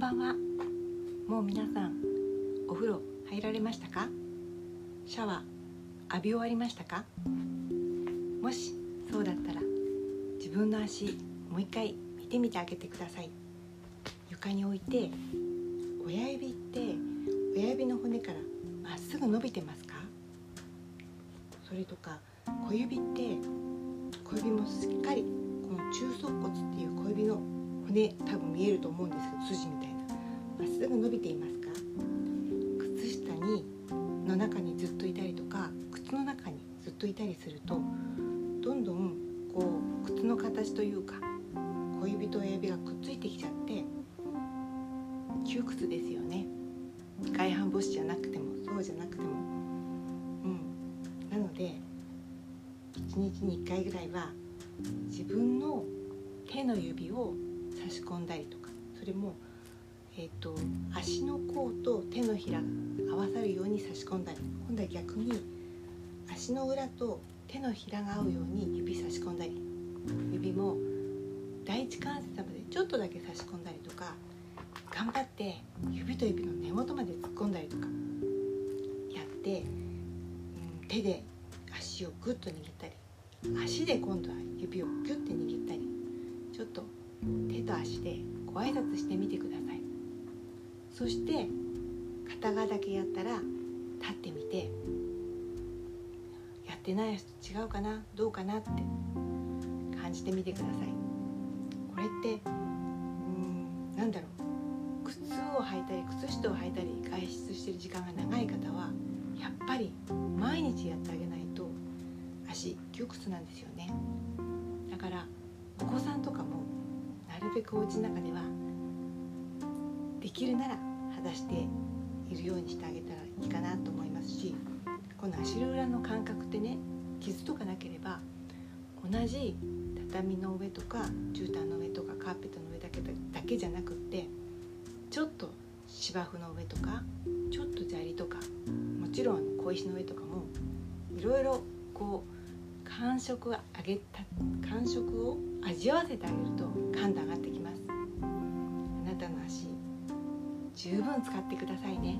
んばんは。もう皆さんお風呂入られましたか？シャワー浴び終わりましたか？もしそうだったら自分の足もう一回見てみてあげてください。床に置いて親指って親指の骨からまっすぐ伸びてますか？それとか小指って小指もしっかりこの中足骨っていう小指の骨多分見えると思うんですけど筋みたいまっすぐ伸びていますか？靴下にの中にずっといたりとか靴の中にずっといたりするとどんどんこう靴の形というか小指と親指がくっついてきちゃって窮屈ですよね。外反母趾じゃなくてもそうじゃなくても。うん。なので1日に1回ぐらいは自分の手の指を差し込んだりとかそれも、えーと、足の甲と手のひらが合わさるように差し込んだり今度は逆に足の裏と手のひらが合うように指差し込んだり指も第一関節までちょっとだけ差し込んだりとか頑張って指と指の根元まで突っ込んだりとかやって、うん、手で足をグッと握ったり足で今度は指をギュッて握ったりちょっと手と足でご挨拶してみてください。そして片側だけやったら立ってみてやってない人違うかなどうかなって感じてみてください。これってうんなんだろう。靴を履いたり靴下を履いたり外出してる時間が長い方はやっぱり毎日やってあげないと足窮屈なんですよね。だからお子さんとかもなるべくお家の中ではできるなら裸しているようにしてあげたらいいかなと思いますしこの足裏の感覚ってね傷とかなければ同じ畳の上とか絨毯の上とかカーペットの上だけだけじゃなくってちょっと芝生の上とかちょっと砂利とかもちろん小石の上とかもいろいろこう感触を上げた感触を味わわせてあげると感度上がってきます。あなたの足十分使ってくださいね。